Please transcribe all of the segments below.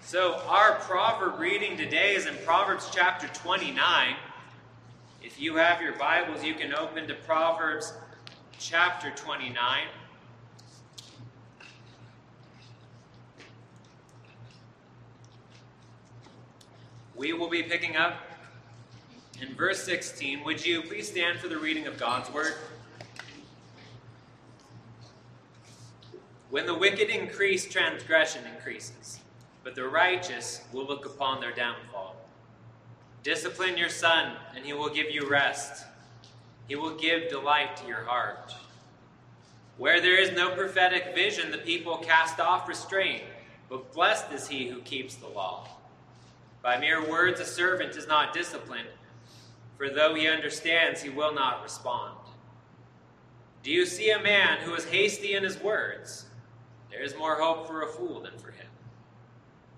So, our proverb reading today is in Proverbs chapter 29. If you have your Bibles, you can open to Proverbs chapter 29. We will be picking up in verse 16. Would you please stand for the reading of God's word? When the wicked increase, transgression increases, but the righteous will look upon their downfall. Discipline your son, and he will give you rest. He will give delight to your heart. Where there is no prophetic vision, the people cast off restraint, but blessed is he who keeps the law. By mere words, a servant is not disciplined, for though he understands, he will not respond. Do you see a man who is hasty in his words? There is more hope for a fool than for him.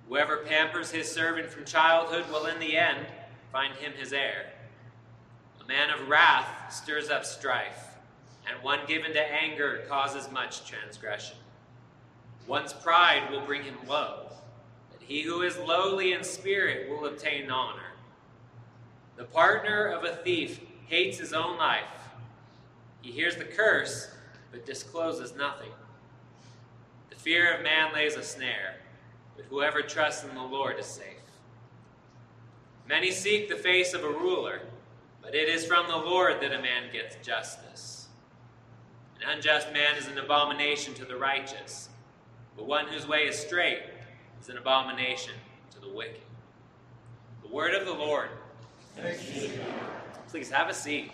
Whoever pampers his servant from childhood will in the end find him his heir. A man of wrath stirs up strife, and one given to anger causes much transgression. One's pride will bring him low, but he who is lowly in spirit will obtain honor. The partner of a thief hates his own life. He hears the curse, but discloses nothing. Fear of man lays a snare, but whoever trusts in the Lord is safe. Many seek the face of a ruler, but it is from the Lord that a man gets justice. An unjust man is an abomination to the righteous, but one whose way is straight is an abomination to the wicked. The word of the Lord. Please have a seat.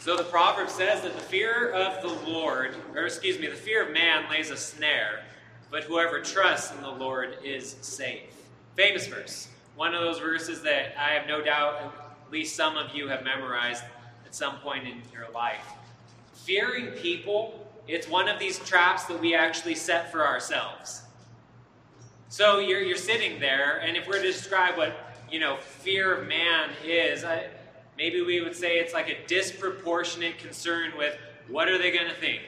So the proverb says that the fear of the Lord, or excuse me, the fear of man lays a snare, but whoever trusts in the Lord is safe. Famous verse. One of those verses that I have no doubt at least some of you have memorized at some point in your life. Fearing people, it's one of these traps that we actually set for ourselves. So you're, you're sitting there, and if we're to describe what you know fear of man is, I, maybe we would say it's like a disproportionate concern with what are they going to think,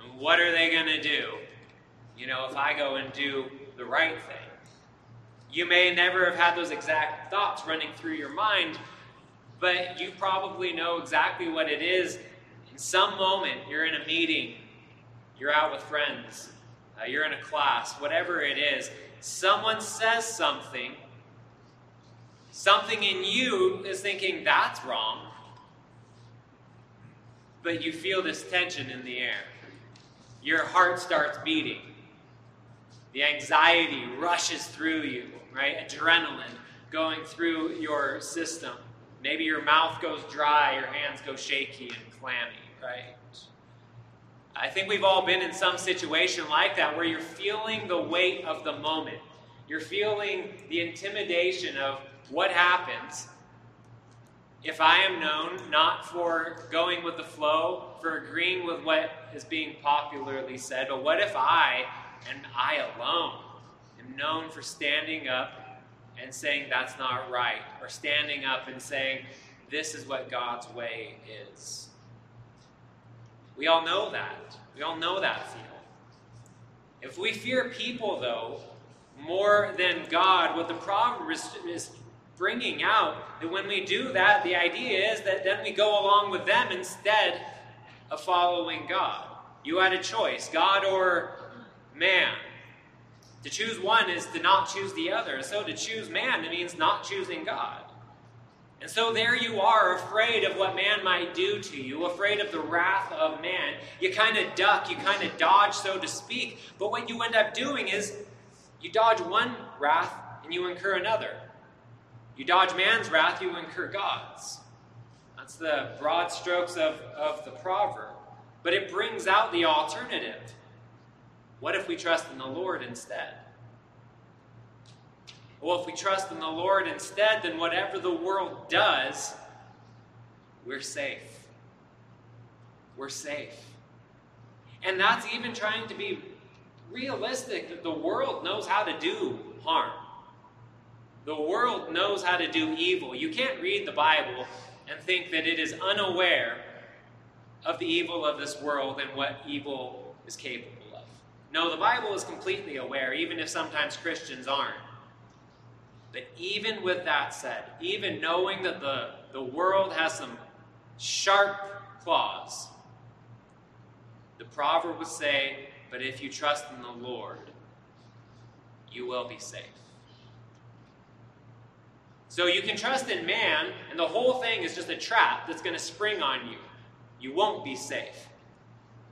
and what are they going to do. You know, if I go and do the right thing. You may never have had those exact thoughts running through your mind, but you probably know exactly what it is. In some moment, you're in a meeting, you're out with friends, uh, you're in a class, whatever it is, someone says something, something in you is thinking, that's wrong, but you feel this tension in the air. Your heart starts beating. The anxiety rushes through you right? Adrenaline going through your system. Maybe your mouth goes dry, your hands go shaky and clammy, right? I think we've all been in some situation like that where you're feeling the weight of the moment. You're feeling the intimidation of what happens if I am known not for going with the flow, for agreeing with what is being popularly said, but what if I and I alone am known for standing up and saying that's not right, or standing up and saying this is what God's way is. We all know that. We all know that feeling. If we fear people, though, more than God, what the is, is bringing out, that when we do that, the idea is that then we go along with them instead of following God. You had a choice God or man. To choose one is to not choose the other. So to choose man means not choosing God. And so there you are, afraid of what man might do to you, afraid of the wrath of man. You kind of duck, you kind of dodge, so to speak. But what you end up doing is you dodge one wrath and you incur another. You dodge man's wrath, you incur God's. That's the broad strokes of, of the proverb. But it brings out the alternative. What if we trust in the Lord instead? Well, if we trust in the Lord instead, then whatever the world does, we're safe. We're safe. And that's even trying to be realistic that the world knows how to do harm. The world knows how to do evil. You can't read the Bible and think that it is unaware of the evil of this world and what evil is capable of. No, the Bible is completely aware, even if sometimes Christians aren't. But even with that said, even knowing that the, the world has some sharp claws, the proverb would say, But if you trust in the Lord, you will be safe. So you can trust in man, and the whole thing is just a trap that's going to spring on you. You won't be safe.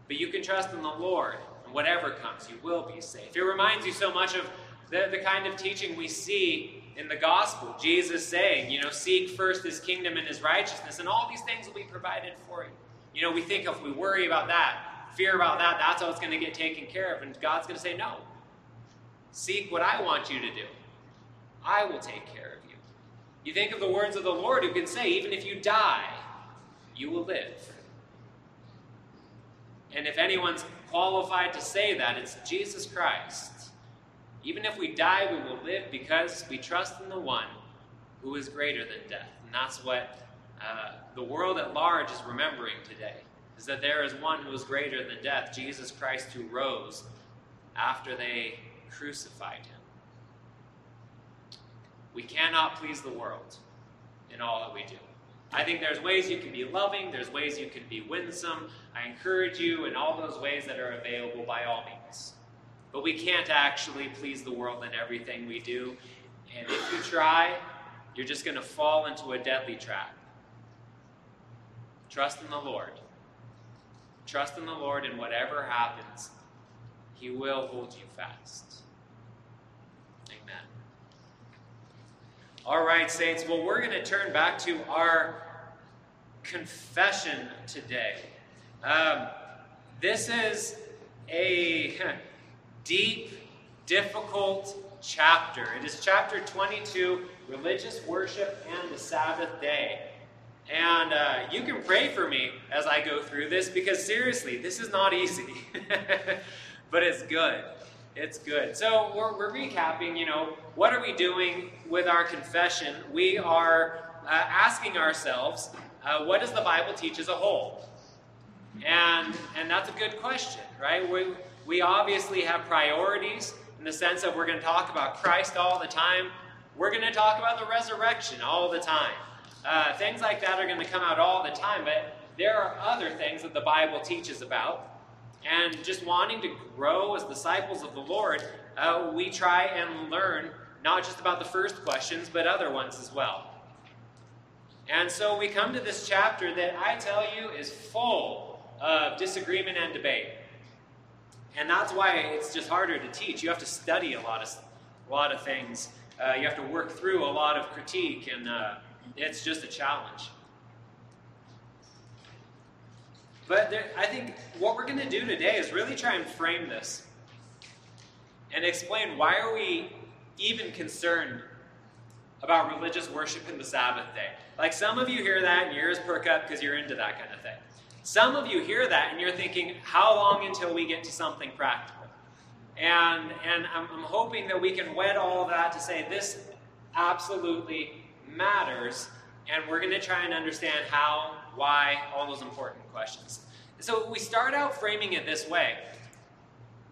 But you can trust in the Lord, and whatever comes, you will be safe. It reminds you so much of the, the kind of teaching we see in the gospel. Jesus saying, you know, seek first his kingdom and his righteousness, and all these things will be provided for you. You know, we think if we worry about that, fear about that, that's how it's going to get taken care of. And God's going to say, no. Seek what I want you to do. I will take care of you. Think of the words of the Lord who can say, even if you die, you will live. And if anyone's qualified to say that, it's Jesus Christ. Even if we die, we will live because we trust in the one who is greater than death. And that's what uh, the world at large is remembering today, is that there is one who is greater than death, Jesus Christ who rose after they crucified him. We cannot please the world in all that we do. I think there's ways you can be loving, there's ways you can be winsome. I encourage you in all those ways that are available by all means. But we can't actually please the world in everything we do. And if you try, you're just going to fall into a deadly trap. Trust in the Lord. Trust in the Lord, and whatever happens, He will hold you fast. Amen. All right, Saints. Well, we're going to turn back to our confession today. Um, this is a deep, difficult chapter. It is chapter 22 Religious Worship and the Sabbath Day. And uh, you can pray for me as I go through this because seriously, this is not easy. but it's good. It's good. So we're, we're, recapping, you know, what are we doing with our confession? We are uh, asking ourselves, uh, what does the Bible teach as a whole? And, and that's a good question, right? We, we obviously have priorities in the sense that we're going to talk about Christ all the time. We're going to talk about the resurrection all the time. Uh, things like that are going to come out all the time, but there are other things that the Bible teaches about. And just wanting to grow as disciples of the Lord, uh, we try and learn not just about the first questions, but other ones as well. And so we come to this chapter that I tell you is full of disagreement and debate. And that's why it's just harder to teach. You have to study a lot of, a lot of things. Uh, you have to work through a lot of critique, and uh, it's just a challenge. But there, I think what we're going to do today is really try and frame this and explain why are we even concerned about religious worship in the Sabbath day. Like some of you hear that and your ears perk up because you're into that kind of thing. Some of you hear that and you're thinking, how long until we get to something practical? And, and I'm, I'm hoping that we can wed all that to say this absolutely matters, and we're going to try and understand how, why, all those important questions. So we start out framing it this way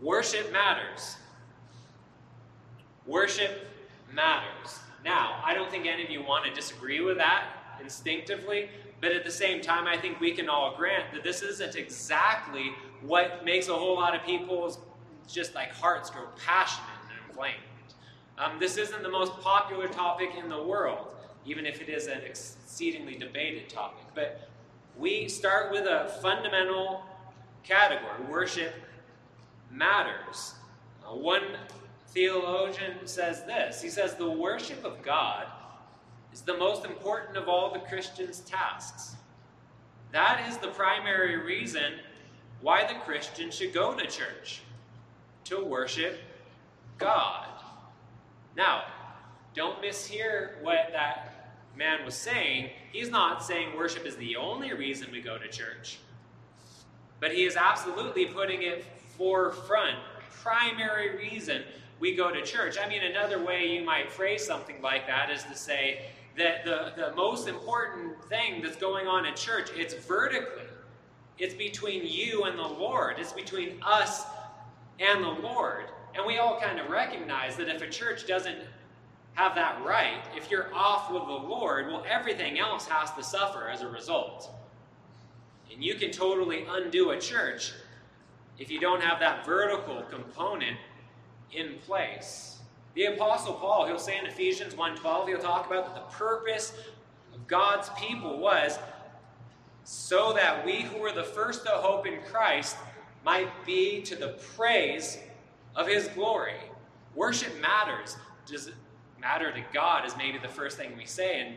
worship matters. Worship matters. Now, I don't think any of you want to disagree with that instinctively, but at the same time, I think we can all grant that this isn't exactly what makes a whole lot of people's just like hearts grow passionate and inflamed. Um, this isn't the most popular topic in the world, even if it is an exceedingly debated topic. But we start with a fundamental category worship matters. One theologian says this he says, The worship of God is the most important of all the Christian's tasks. That is the primary reason why the Christian should go to church to worship God. Now, don't mishear what that man was saying. He's not saying worship is the only reason we go to church, but he is absolutely putting it forefront, primary reason we go to church. I mean, another way you might phrase something like that is to say, that the, the most important thing that's going on in church, it's vertically. It's between you and the Lord. It's between us and the Lord. And we all kind of recognize that if a church doesn't have that right, if you're off with the Lord, well, everything else has to suffer as a result. And you can totally undo a church if you don't have that vertical component in place. The apostle Paul, he'll say in Ephesians 1:12, he'll talk about that the purpose of God's people was so that we who were the first to hope in Christ might be to the praise of his glory. Worship matters. Matter to God is maybe the first thing we say. And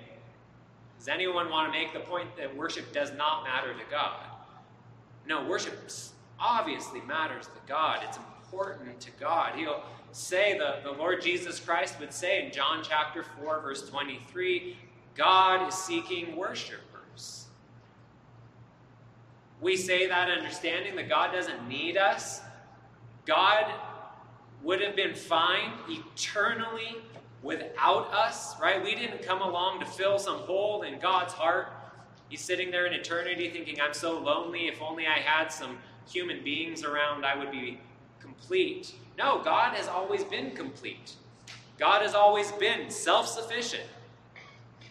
does anyone want to make the point that worship does not matter to God? No, worship obviously matters to God. It's important to God. He'll say, the, the Lord Jesus Christ would say in John chapter 4, verse 23, God is seeking worshipers. We say that understanding that God doesn't need us. God would have been fine eternally without us, right? We didn't come along to fill some hole in God's heart. He's sitting there in eternity thinking, I'm so lonely. If only I had some human beings around, I would be complete. No, God has always been complete. God has always been self sufficient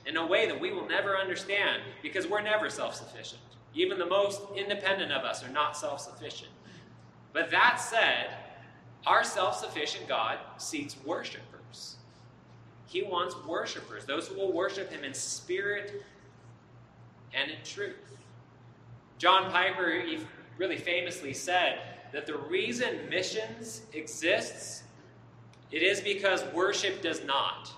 in a way that we will never understand because we're never self sufficient. Even the most independent of us are not self sufficient. But that said, our self sufficient God seeks worshipers. He wants worshipers, those who will worship Him in spirit and in truth. John Piper really famously said that the reason missions exists it is because worship does not.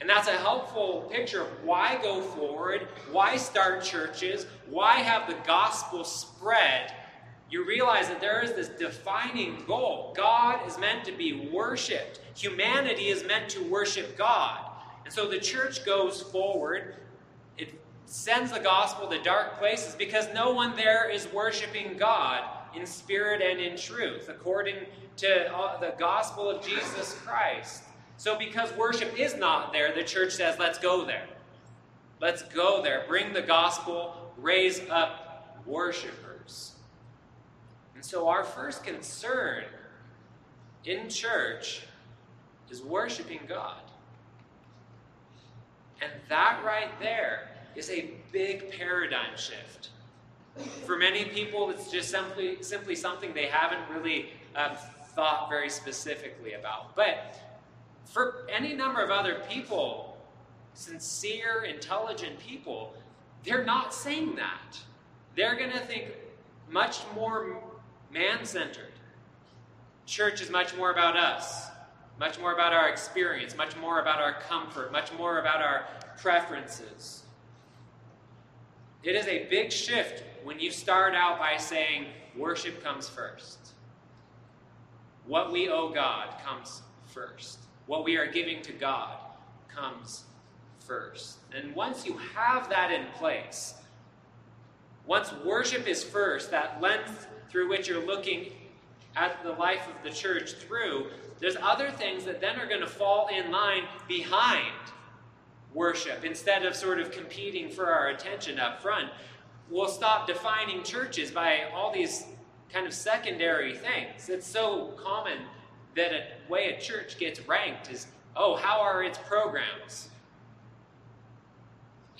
And that's a helpful picture of why go forward, why start churches, why have the gospel spread. You realize that there is this defining goal. God is meant to be worshiped, humanity is meant to worship God. And so the church goes forward It sends the gospel to dark places because no one there is worshiping God in spirit and in truth, according to uh, the gospel of Jesus Christ. So, because worship is not there, the church says, let's go there. Let's go there. Bring the gospel, raise up worshipers. So, our first concern in church is worshiping God. And that right there is a big paradigm shift. For many people, it's just simply, simply something they haven't really uh, thought very specifically about. But for any number of other people, sincere, intelligent people, they're not saying that. They're going to think much more man centered. Church is much more about us, much more about our experience, much more about our comfort, much more about our preferences. It is a big shift when you start out by saying worship comes first. What we owe God comes first. What we are giving to God comes first. And once you have that in place, once worship is first, that lens through which you're looking at the life of the church through, there's other things that then are going to fall in line behind worship instead of sort of competing for our attention up front. We'll stop defining churches by all these kind of secondary things. It's so common that a way a church gets ranked is oh, how are its programs?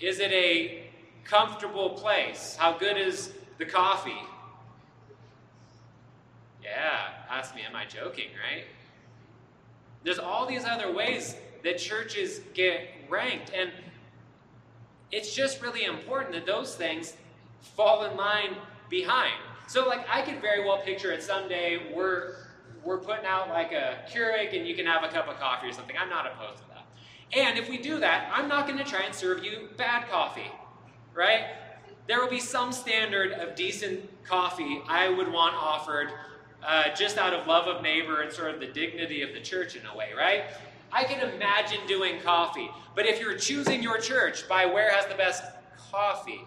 Is it a comfortable place? How good is the coffee? Yeah, ask me, am I joking, right? There's all these other ways that churches get ranked. And it's just really important that those things fall in line behind. So, like, I could very well picture it someday we're we're putting out like a Keurig and you can have a cup of coffee or something. I'm not opposed to that. And if we do that, I'm not going to try and serve you bad coffee, right? There will be some standard of decent coffee I would want offered uh, just out of love of neighbor and sort of the dignity of the church in a way, right? I can imagine doing coffee. But if you're choosing your church by where has the best coffee,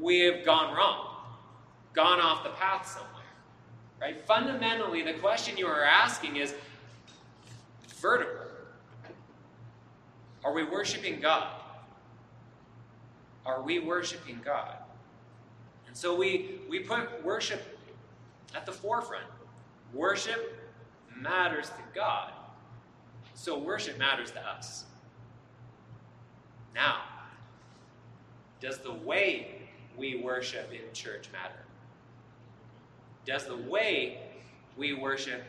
we have gone wrong, gone off the path somewhere. Right? Fundamentally, the question you are asking is vertical. Are we worshiping God? are we worshiping God? And so we, we put worship at the forefront. Worship matters to God, so worship matters to us. Now, does the way we worship in church matter? Does the way we worship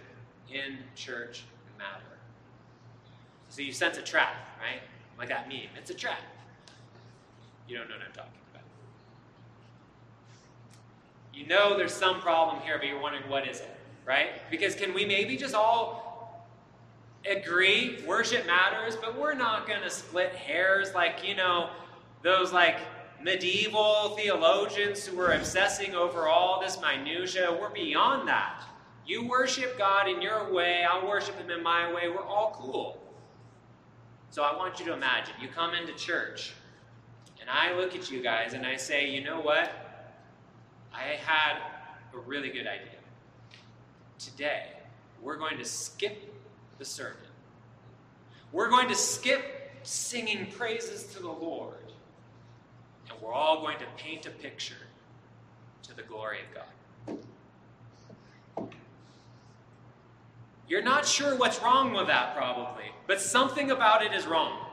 in church matter? So you sense a trap, right? Like that meme. It's a trap. You don't know what I'm talking about. You know there's some problem here, but you're wondering what is it, right? Because can we maybe just all agree worship matters, but we're not going to split hairs like, you know, those like medieval theologians who were obsessing over all this minutia. We're beyond that. You worship God in your way, I'll worship Him in my way. We're all cool. So I want you to imagine you come into church, and I look at you guys and I say, you know what? I had a really good idea. Today, we're going to skip the sermon. We're going to skip singing praises to the Lord. And we're all going to paint a picture to the glory of God. You're not sure what's wrong with that, probably, but something about it is wrong.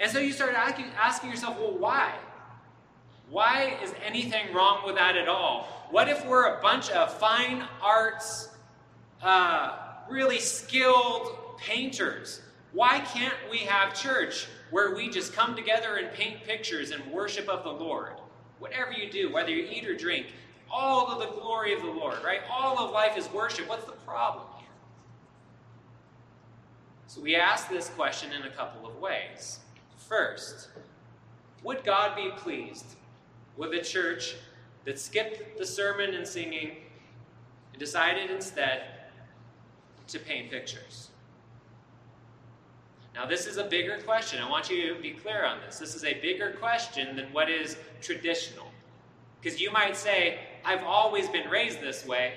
And so you start asking, yourself, well, why? Why is anything wrong with that at all? What if we're a bunch of fine arts, uh, really skilled painters? Why can't we have church where we just come together and paint pictures and worship of the Lord? Whatever you do, whether you eat or drink, all of the glory of the Lord, right? All of life is worship. What's the problem here? So we ask this question in a couple of ways. First, would God be pleased with a church that skipped the sermon and singing and decided instead to paint pictures? Now, this is a bigger question. I want you to be clear on this. This is a bigger question than what is traditional. Because you might say, I've always been raised this way.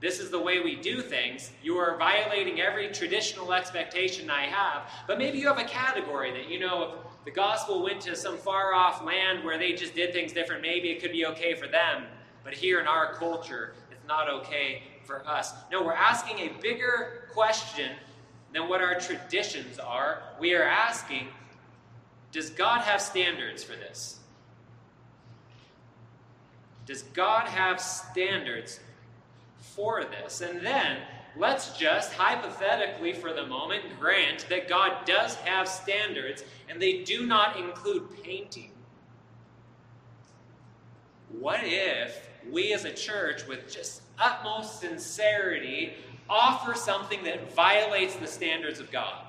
This is the way we do things. You are violating every traditional expectation I have. But maybe you have a category that, you know, if the gospel went to some far off land where they just did things different, maybe it could be okay for them. But here in our culture, it's not okay for us. No, we're asking a bigger question than what our traditions are. We are asking, does God have standards for this? Does God have standards for this? And then let's just hypothetically, for the moment, grant that God does have standards and they do not include painting. What if we as a church, with just utmost sincerity, offer something that violates the standards of God.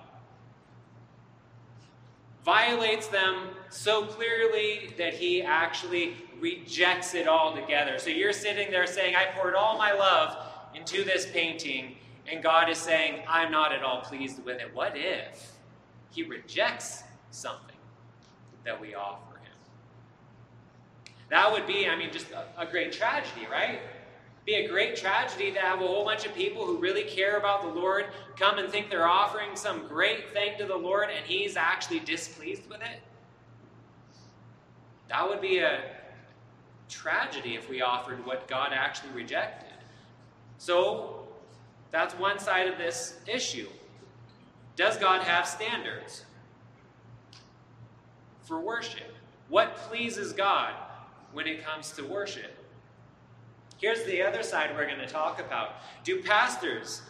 Violates them so clearly that he actually rejects it altogether. So you're sitting there saying, I poured all my love into this painting, and God is saying, I'm not at all pleased with it. What if he rejects something that we offer him? That would be, I mean, just a, a great tragedy, right? be a great tragedy to have a whole bunch of people who really care about the Lord come and think they're offering some great thing to the Lord and He's actually displeased with it. That would be a tragedy if we offered what God actually rejected. So, that's one side of this issue. Does God have standards for worship? What pleases God when it comes to worship? Here's the other side we're going to talk about. Do pastors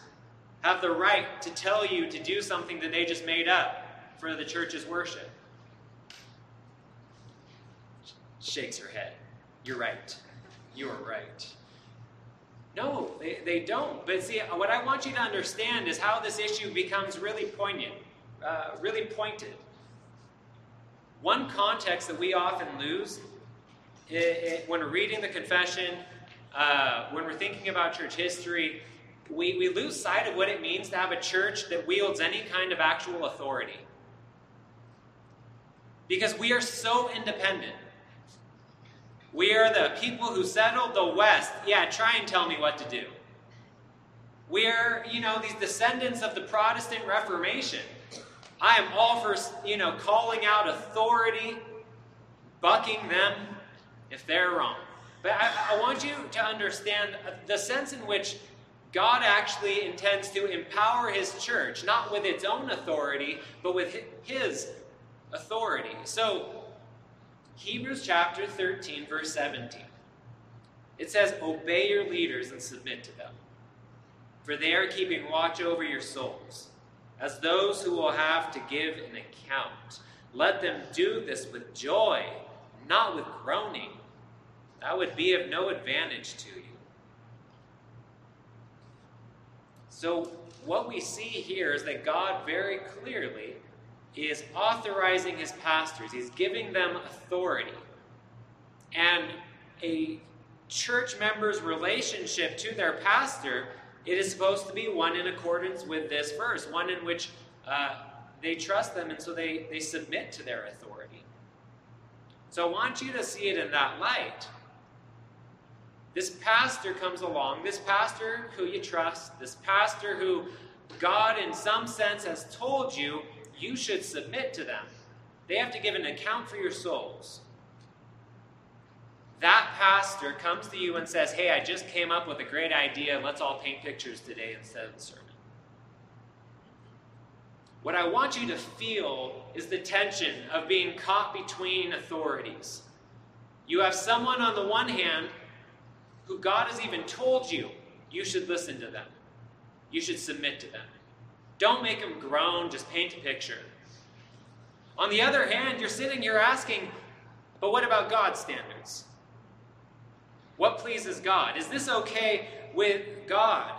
have the right to tell you to do something that they just made up for the church's worship? Shakes her head. You're right. You are right. No, they, they don't. But see, what I want you to understand is how this issue becomes really poignant, uh, really pointed. One context that we often lose it, it, when we're reading the confession uh, when we're thinking about church history, we, we lose sight of what it means to have a church that wields any kind of actual authority. Because we are so independent. We are the people who settled the West. Yeah, try and tell me what to do. We're, you know, these descendants of the Protestant Reformation. I am all for, you know, calling out authority bucking them if they're wrong. But I, I want you to understand the sense in which God actually intends to empower his church, not with its own authority, but with his authority. So, Hebrews chapter 13, verse 17. It says, Obey your leaders and submit to them, for they are keeping watch over your souls, as those who will have to give an account. Let them do this with joy, not with groaning. That would be of no advantage to you. So, what we see here is that God very clearly is authorizing his pastors, he's giving them authority. And a church member's relationship to their pastor, it is supposed to be one in accordance with this verse, one in which uh, they trust them and so they, they submit to their authority. So I want you to see it in that light. This pastor comes along, this pastor who you trust, this pastor who God, in some sense, has told you you should submit to them. They have to give an account for your souls. That pastor comes to you and says, Hey, I just came up with a great idea. Let's all paint pictures today instead of the sermon. What I want you to feel is the tension of being caught between authorities. You have someone on the one hand who God has even told you you should listen to them, you should submit to them. Don't make them groan, just paint a picture. On the other hand, you're sitting here asking, but what about God's standards? What pleases God? Is this okay with God?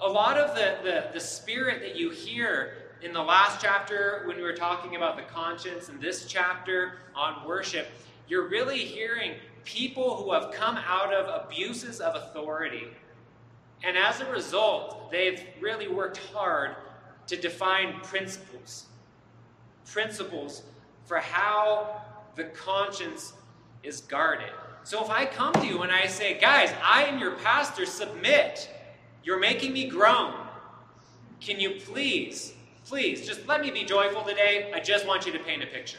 A lot of the, the, the spirit that you hear in the last chapter when we were talking about the conscience, and this chapter on worship, you're really hearing people who have come out of abuses of authority. And as a result, they've really worked hard to define principles. Principles for how the conscience is guarded. So if I come to you and I say, guys, I am your pastor, submit. You're making me groan. Can you please, please, just let me be joyful today? I just want you to paint a picture.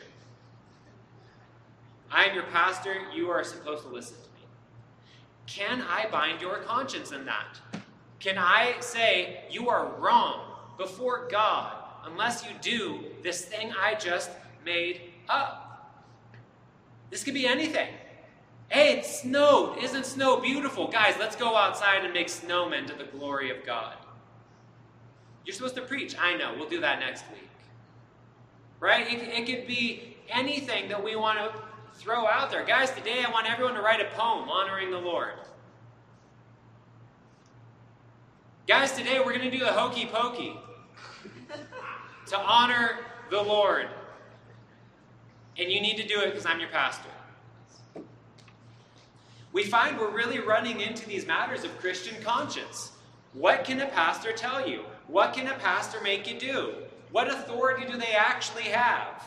I am your pastor, you are supposed to listen to me. Can I bind your conscience in that? Can I say, you are wrong before God unless you do this thing I just made up? This could be anything. Hey, it snowed. Isn't snow beautiful? Guys, let's go outside and make snowmen to the glory of God. You're supposed to preach. I know. We'll do that next week. Right? It, it could be anything that we want to throw out there. Guys, today I want everyone to write a poem honoring the Lord. Guys, today we're going to do the hokey pokey to honor the Lord. And you need to do it because I'm your pastor. We find we're really running into these matters of Christian conscience. What can a pastor tell you? What can a pastor make you do? What authority do they actually have?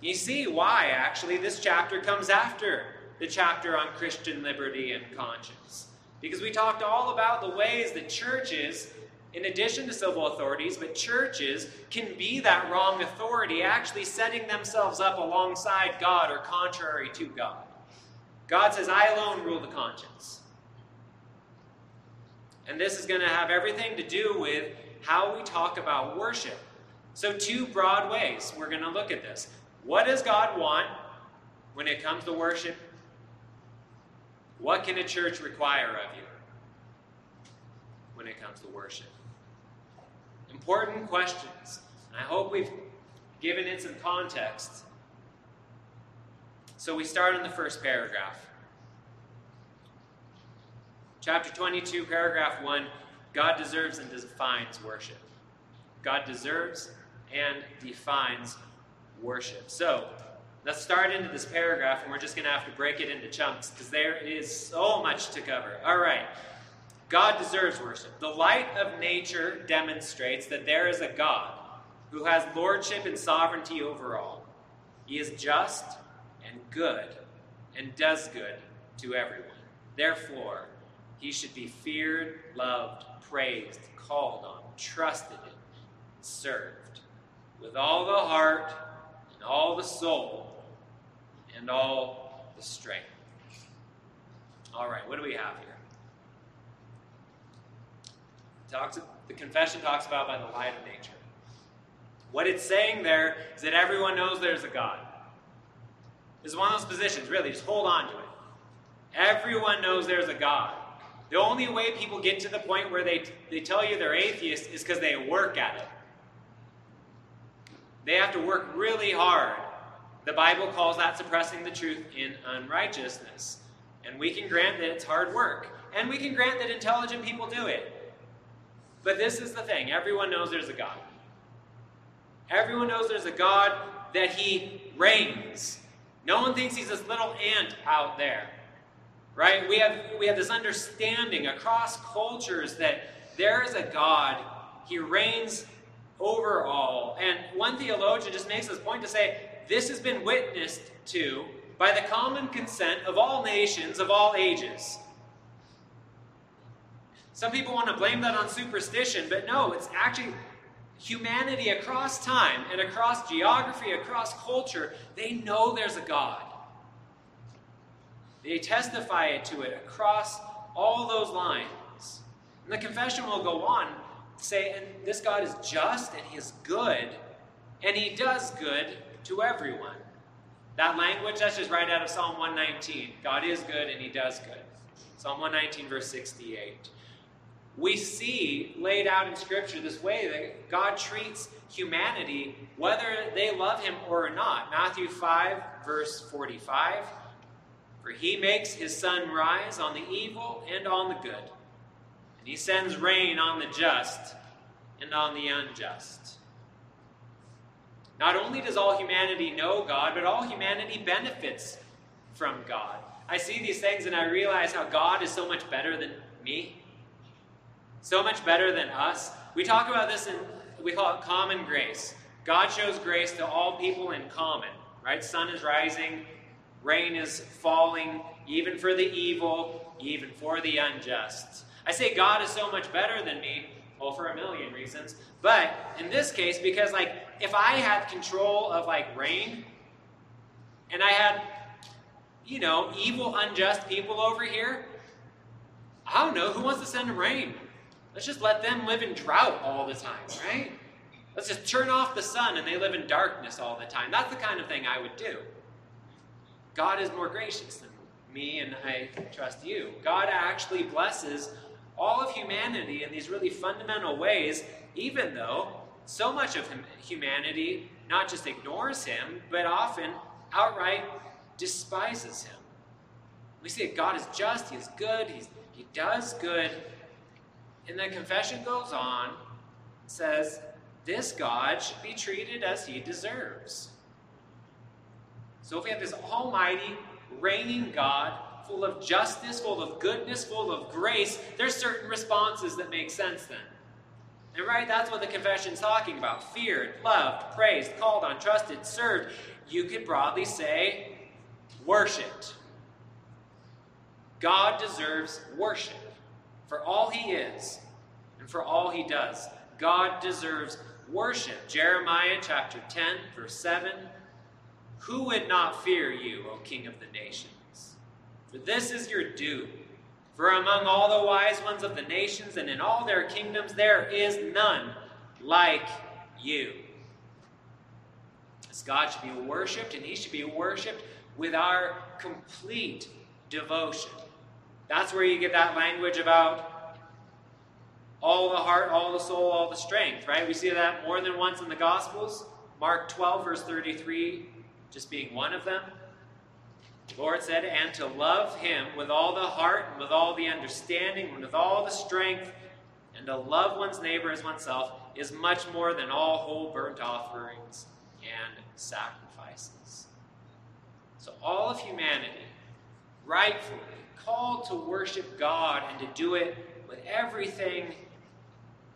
You see why, actually, this chapter comes after the chapter on Christian liberty and conscience. Because we talked all about the ways that churches, in addition to civil authorities, but churches can be that wrong authority, actually setting themselves up alongside God or contrary to God. God says, I alone rule the conscience. And this is going to have everything to do with how we talk about worship. So, two broad ways we're going to look at this. What does God want when it comes to worship? What can a church require of you when it comes to worship? Important questions. I hope we've given it some context. So we start in the first paragraph. Chapter 22, paragraph 1 God deserves and defines worship. God deserves and defines worship. So, let's start into this paragraph, and we're just going to have to break it into chunks because there is so much to cover. All right. God deserves worship. The light of nature demonstrates that there is a God who has lordship and sovereignty over all. He is just and good and does good to everyone. Therefore, he should be feared, loved, praised, called on, trusted in, served with all the heart and all the soul and all the strength. All right, what do we have here? Talks, the confession talks about by the light of nature. What it's saying there is that everyone knows there's a God. This is one of those positions, really, just hold on to it. Everyone knows there's a God. The only way people get to the point where they, they tell you they're atheists is because they work at it. They have to work really hard. The Bible calls that suppressing the truth in unrighteousness. And we can grant that it's hard work. And we can grant that intelligent people do it. But this is the thing everyone knows there's a God. Everyone knows there's a God, that He reigns. No one thinks He's this little ant out there. Right? We have, we have this understanding across cultures that there is a God, He reigns over all. And one theologian just makes this point to say this has been witnessed to by the common consent of all nations of all ages. Some people want to blame that on superstition, but no, it's actually humanity across time and across geography, across culture. They know there's a God. They testify to it across all those lines. And the confession will go on say, and this God is just and he is good, and he does good to everyone. That language, that's just right out of Psalm 119. God is good and he does good. Psalm 119, verse 68. We see laid out in Scripture this way that God treats humanity whether they love him or not. Matthew 5, verse 45. For he makes his sun rise on the evil and on the good, and he sends rain on the just and on the unjust. Not only does all humanity know God, but all humanity benefits from God. I see these things and I realize how God is so much better than me, so much better than us. We talk about this in, we call it common grace. God shows grace to all people in common, right? Sun is rising, rain is falling, even for the evil, even for the unjust. I say God is so much better than me well, for a million reasons. But in this case, because like if I had control of like rain, and I had, you know, evil, unjust people over here, I don't know who wants to send rain. Let's just let them live in drought all the time, right? Let's just turn off the sun and they live in darkness all the time. That's the kind of thing I would do. God is more gracious than me, and I trust you. God actually blesses all of humanity in these really fundamental ways, even though so much of humanity not just ignores him, but often outright despises him. We see that God is just, He is good, he's, He does good. And the confession goes on, says, This God should be treated as He deserves. So if we have this almighty, reigning God full of justice, full of goodness, full of grace, there's certain responses that make sense then. And right, that's what the confession's talking about. Feared, loved, praised, called on, trusted, served. You could broadly say, worshiped. God deserves worship for all he is and for all he does. God deserves worship. Jeremiah chapter 10, verse 7. Who would not fear you, O King of the nations? For this is your due. For among all the wise ones of the nations and in all their kingdoms, there is none like you. As God should be worshipped, and He should be worshipped with our complete devotion. That's where you get that language about all the heart, all the soul, all the strength, right? We see that more than once in the Gospels. Mark 12, verse 33, just being one of them. The Lord said, and to love him with all the heart and with all the understanding and with all the strength, and to love one's neighbor as oneself is much more than all whole burnt offerings and sacrifices. So, all of humanity, rightfully called to worship God and to do it with everything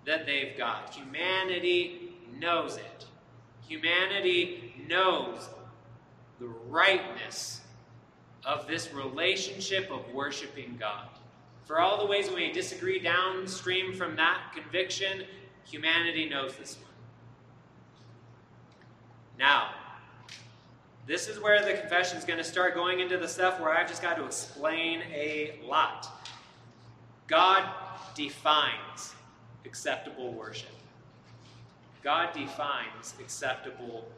that they've got. Humanity knows it. Humanity knows the rightness of this relationship of worshiping God. For all the ways we disagree downstream from that conviction, humanity knows this one. Now, this is where the confession is going to start going into the stuff where I've just got to explain a lot. God defines acceptable worship. God defines acceptable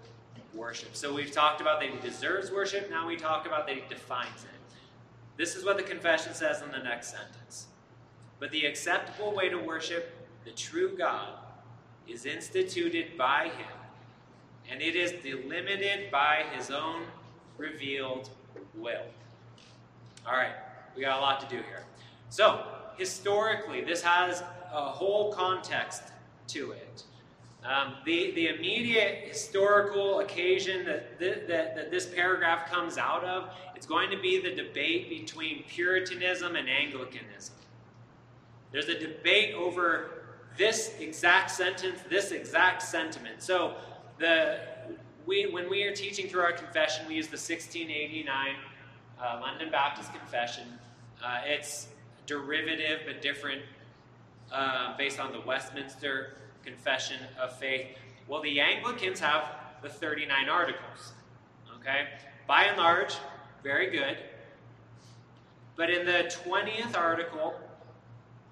worship. So we've talked about that he deserves worship, now we talk about that he defines it. This is what the confession says in the next sentence. But the acceptable way to worship the true God is instituted by him and it is delimited by his own revealed will. All right, we got a lot to do here. So, historically, this has a whole context to it. Um, the, the immediate historical occasion that, th- that, that this paragraph comes out of, it's going to be the debate between Puritanism and Anglicanism. There's a debate over this exact sentence, this exact sentiment. So, the we when we are teaching through our confession, we use the 1689 uh, London Baptist Confession. Uh, it's derivative but different uh, based on the Westminster Confession of Faith. Well, the Anglicans have the 39 articles. Okay, by and large, very good. But in the 20th article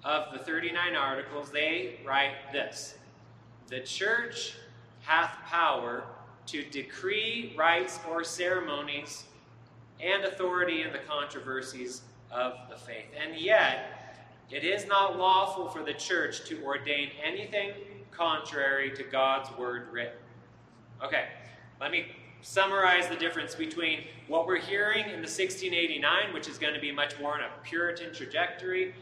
of the 39 articles, they write this The church hath power to decree rites or ceremonies and authority in the controversies of the faith. And yet, it is not lawful for the church to ordain anything contrary to God's word written. Okay, let me summarize the difference between what we're hearing in the 1689, which is going to be much more in a Puritan trajectory,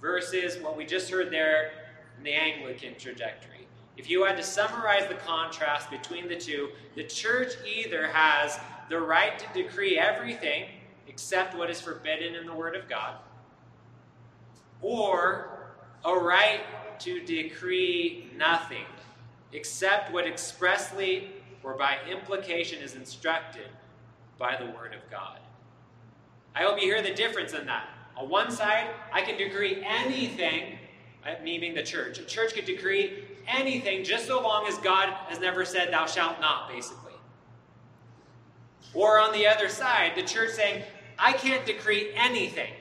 versus what we just heard there in the Anglican trajectory. If you had to summarize the contrast between the two, the church either has the right to decree everything except what is forbidden in the Word of God, or a right to decree nothing except what expressly or by implication is instructed by the Word of God. I hope you hear the difference in that. On one side, I can decree anything, uh, meaning the church. A church could decree anything just so long as God has never said, Thou shalt not, basically. Or on the other side, the church saying, I can't decree anything.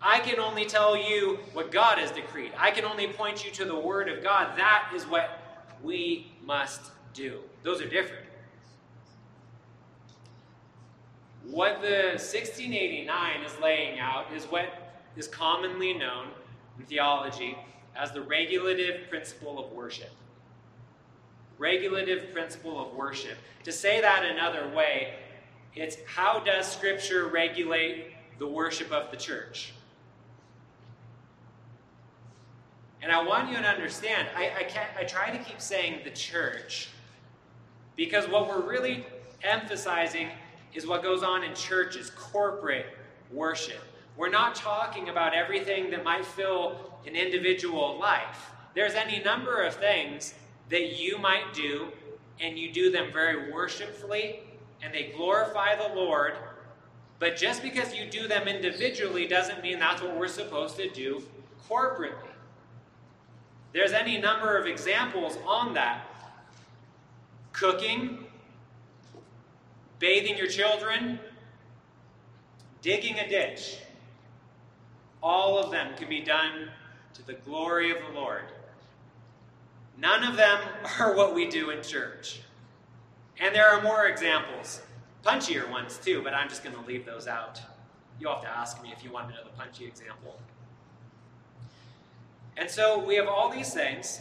I can only tell you what God has decreed. I can only point you to the Word of God. That is what we must do. Those are different. What the 1689 is laying out is what is commonly known in theology as the regulative principle of worship. Regulative principle of worship. To say that another way, it's how does Scripture regulate the worship of the church? And I want you to understand, I, I, I try to keep saying the church because what we're really emphasizing is what goes on in churches, corporate worship. We're not talking about everything that might fill an individual life. There's any number of things that you might do, and you do them very worshipfully, and they glorify the Lord. But just because you do them individually doesn't mean that's what we're supposed to do corporately. There's any number of examples on that. Cooking, bathing your children, digging a ditch. All of them can be done to the glory of the Lord. None of them are what we do in church. And there are more examples, punchier ones too, but I'm just going to leave those out. You'll have to ask me if you want to know the punchy example. And so we have all these things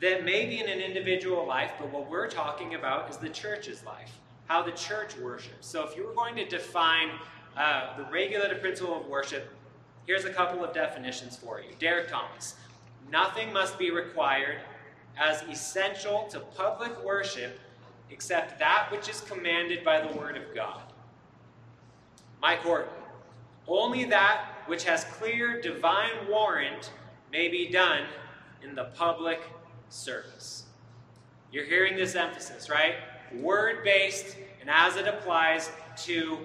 that may be in an individual life, but what we're talking about is the church's life, how the church worships. So if you were going to define uh, the regulative principle of worship, Here's a couple of definitions for you. Derek Thomas. Nothing must be required as essential to public worship except that which is commanded by the Word of God. Mike Horton. Only that which has clear divine warrant may be done in the public service. You're hearing this emphasis, right? Word based, and as it applies to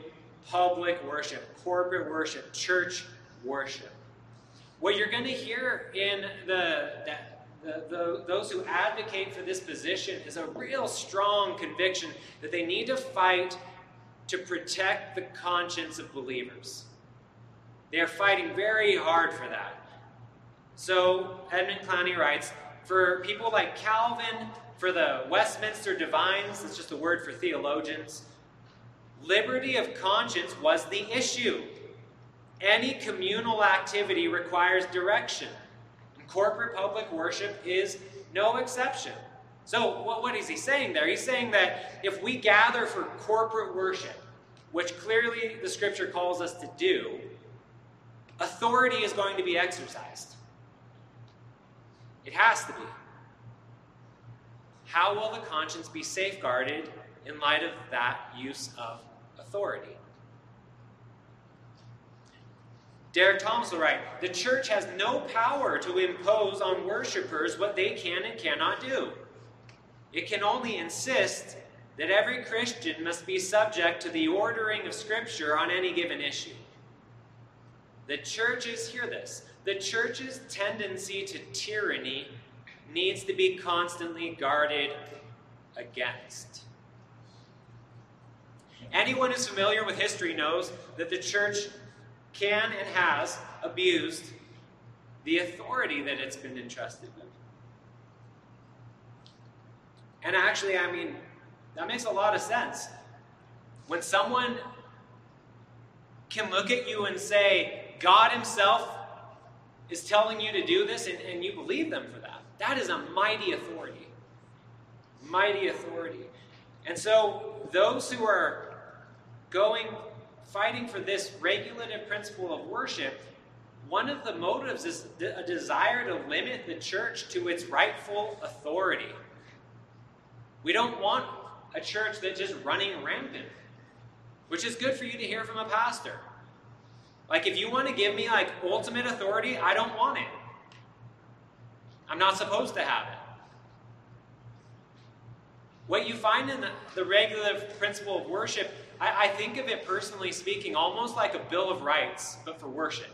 public worship, corporate worship, church worship. What you're going to hear in the, the, the, those who advocate for this position is a real strong conviction that they need to fight to protect the conscience of believers. They are fighting very hard for that. So, Edmund Clowney writes For people like Calvin, for the Westminster Divines, it's just a word for theologians, liberty of conscience was the issue. Any communal activity requires direction. And corporate public worship is no exception. So, what, what is he saying there? He's saying that if we gather for corporate worship, which clearly the scripture calls us to do, authority is going to be exercised. It has to be. How will the conscience be safeguarded in light of that use of authority? Derek Thomas will write The church has no power to impose on worshippers what they can and cannot do. It can only insist that every Christian must be subject to the ordering of Scripture on any given issue. The church's, hear this, the church's tendency to tyranny needs to be constantly guarded against. Anyone who's familiar with history knows that the church can and has abused the authority that it's been entrusted with. And actually, I mean, that makes a lot of sense. When someone can look at you and say, God Himself is telling you to do this, and, and you believe them for that, that is a mighty authority. Mighty authority. And so, those who are going, fighting for this regulative principle of worship, one of the motives is a desire to limit the church to its rightful authority. We don't want a church that's just running rampant, which is good for you to hear from a pastor. Like, if you want to give me like ultimate authority, I don't want it. I'm not supposed to have it. What you find in the, the regular principle of worship, I, I think of it personally speaking almost like a Bill of Rights, but for worship.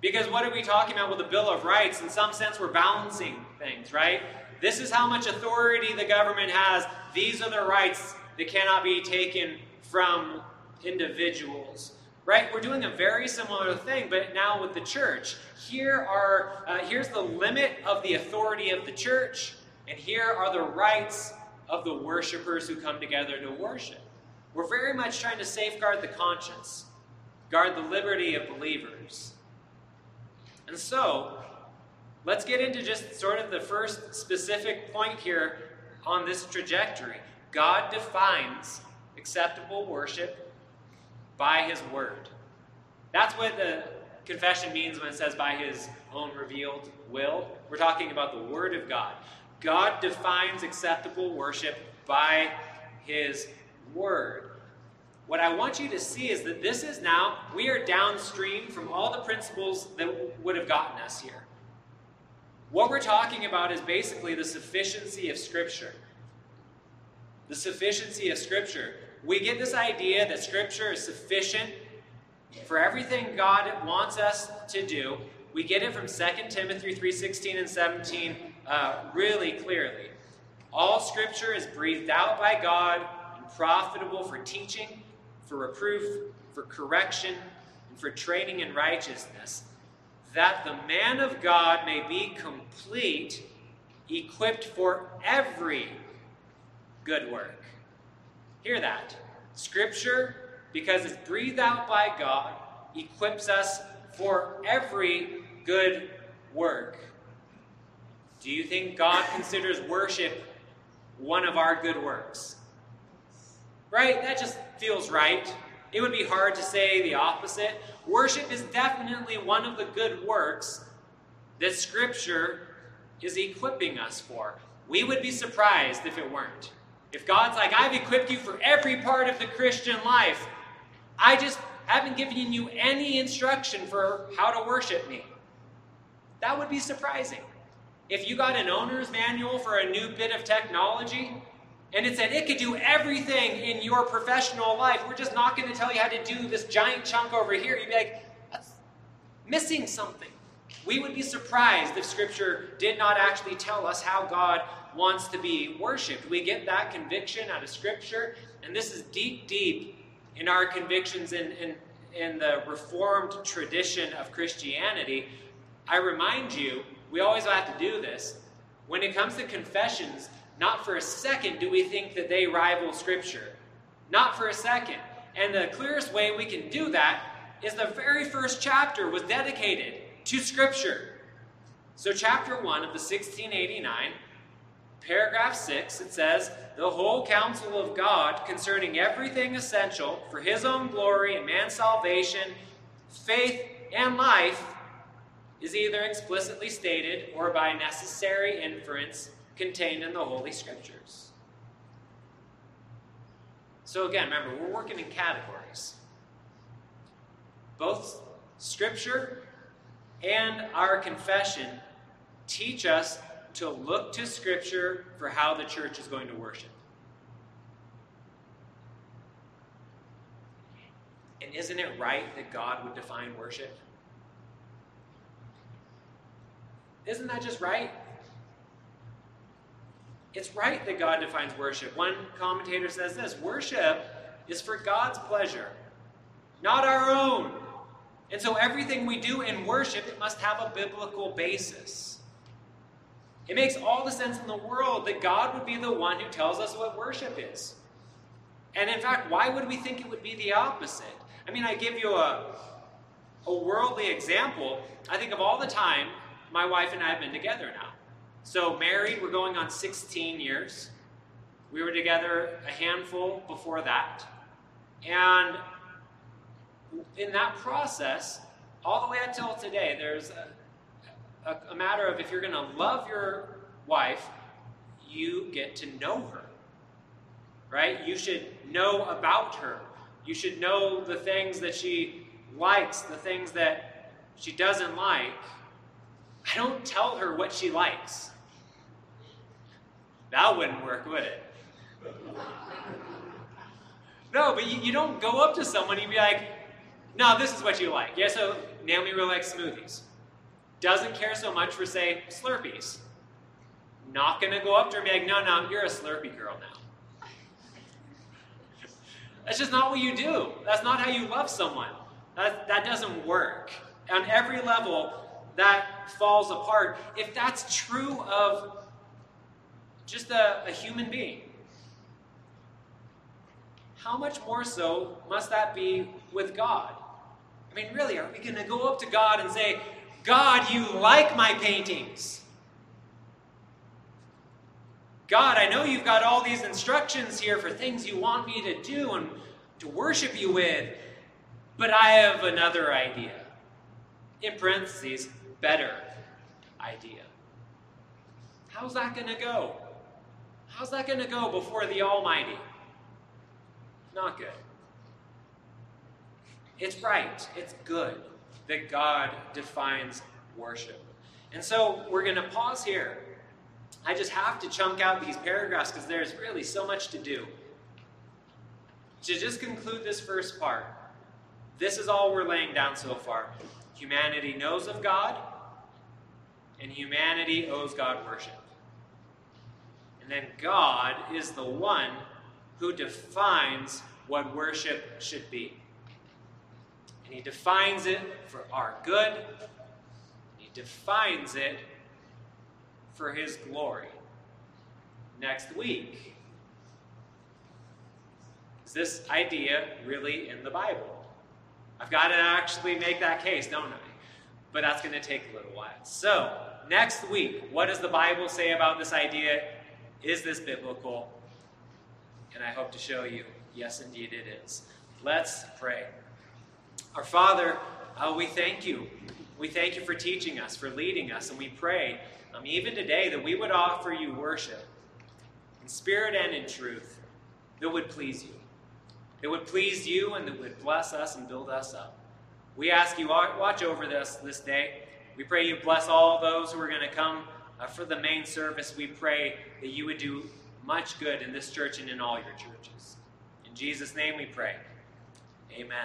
Because what are we talking about with a Bill of Rights? In some sense, we're balancing things, right? This is how much authority the government has. These are the rights that cannot be taken from individuals. Right? We're doing a very similar thing, but now with the church. Here are uh, here's the limit of the authority of the church, and here are the rights of the worshipers who come together to worship. We're very much trying to safeguard the conscience, guard the liberty of believers. And so, let's get into just sort of the first specific point here on this trajectory. God defines acceptable worship by his word. That's what the confession means when it says by his own revealed will. We're talking about the word of God. God defines acceptable worship by his word. What I want you to see is that this is now, we are downstream from all the principles that would have gotten us here. What we're talking about is basically the sufficiency of Scripture. The sufficiency of Scripture we get this idea that Scripture is sufficient for everything God wants us to do. We get it from 2 Timothy 3.16 and 17 uh, really clearly. All Scripture is breathed out by God and profitable for teaching, for reproof, for correction, and for training in righteousness, that the man of God may be complete, equipped for every good work. Hear that. Scripture, because it's breathed out by God, equips us for every good work. Do you think God considers worship one of our good works? Right? That just feels right. It would be hard to say the opposite. Worship is definitely one of the good works that Scripture is equipping us for. We would be surprised if it weren't. If God's like, I've equipped you for every part of the Christian life, I just haven't given you any instruction for how to worship me. That would be surprising. If you got an owner's manual for a new bit of technology and it said it could do everything in your professional life, we're just not going to tell you how to do this giant chunk over here, you'd be like, that's missing something. We would be surprised if Scripture did not actually tell us how God wants to be worshiped. We get that conviction out of Scripture, and this is deep, deep in our convictions in, in, in the Reformed tradition of Christianity. I remind you, we always have to do this. When it comes to confessions, not for a second do we think that they rival Scripture. Not for a second. And the clearest way we can do that is the very first chapter was dedicated to Scripture. So, chapter 1 of the 1689, paragraph 6, it says, The whole counsel of God concerning everything essential for his own glory and man's salvation, faith, and life is either explicitly stated or by necessary inference contained in the Holy Scriptures. So, again, remember, we're working in categories. Both Scripture and our confession teach us to look to Scripture for how the church is going to worship. And isn't it right that God would define worship? Isn't that just right? It's right that God defines worship. One commentator says this worship is for God's pleasure, not our own. And so everything we do in worship, it must have a biblical basis. It makes all the sense in the world that God would be the one who tells us what worship is. And in fact, why would we think it would be the opposite? I mean, I give you a, a worldly example. I think of all the time my wife and I have been together now. So, married, we're going on 16 years. We were together a handful before that. And in that process, all the way until today, there's a, a, a matter of if you're going to love your wife, you get to know her. Right? You should know about her. You should know the things that she likes, the things that she doesn't like. I don't tell her what she likes. That wouldn't work, would it? No, but you, you don't go up to someone and be like, no, this is what you like. Yeah, so Naomi really likes smoothies. Doesn't care so much for, say, Slurpees. Not going to go up to her and be like, no, no, you're a Slurpee girl now. That's just not what you do. That's not how you love someone. That, that doesn't work. On every level, that falls apart. If that's true of just a, a human being, how much more so must that be with God? I mean, really, are we going to go up to God and say, God, you like my paintings? God, I know you've got all these instructions here for things you want me to do and to worship you with, but I have another idea. In parentheses, better idea. How's that going to go? How's that going to go before the Almighty? Not good. It's right, it's good that God defines worship. And so we're going to pause here. I just have to chunk out these paragraphs because there's really so much to do. To just conclude this first part, this is all we're laying down so far. Humanity knows of God, and humanity owes God worship. And then God is the one who defines what worship should be. And He defines it for our good, He defines it for His glory. Next week, is this idea really in the Bible? I've got to actually make that case, don't I? But that's going to take a little while. So, next week, what does the Bible say about this idea? Is this biblical? And I hope to show you, yes, indeed it is. Let's pray. Our Father, uh, we thank you. We thank you for teaching us, for leading us, and we pray, um, even today, that we would offer you worship in spirit and in truth that would please you, that would please you, and that would bless us and build us up. We ask you, watch over this this day. We pray you bless all those who are going to come uh, for the main service. We pray that you would do much good in this church and in all your churches. In Jesus' name we pray. Amen.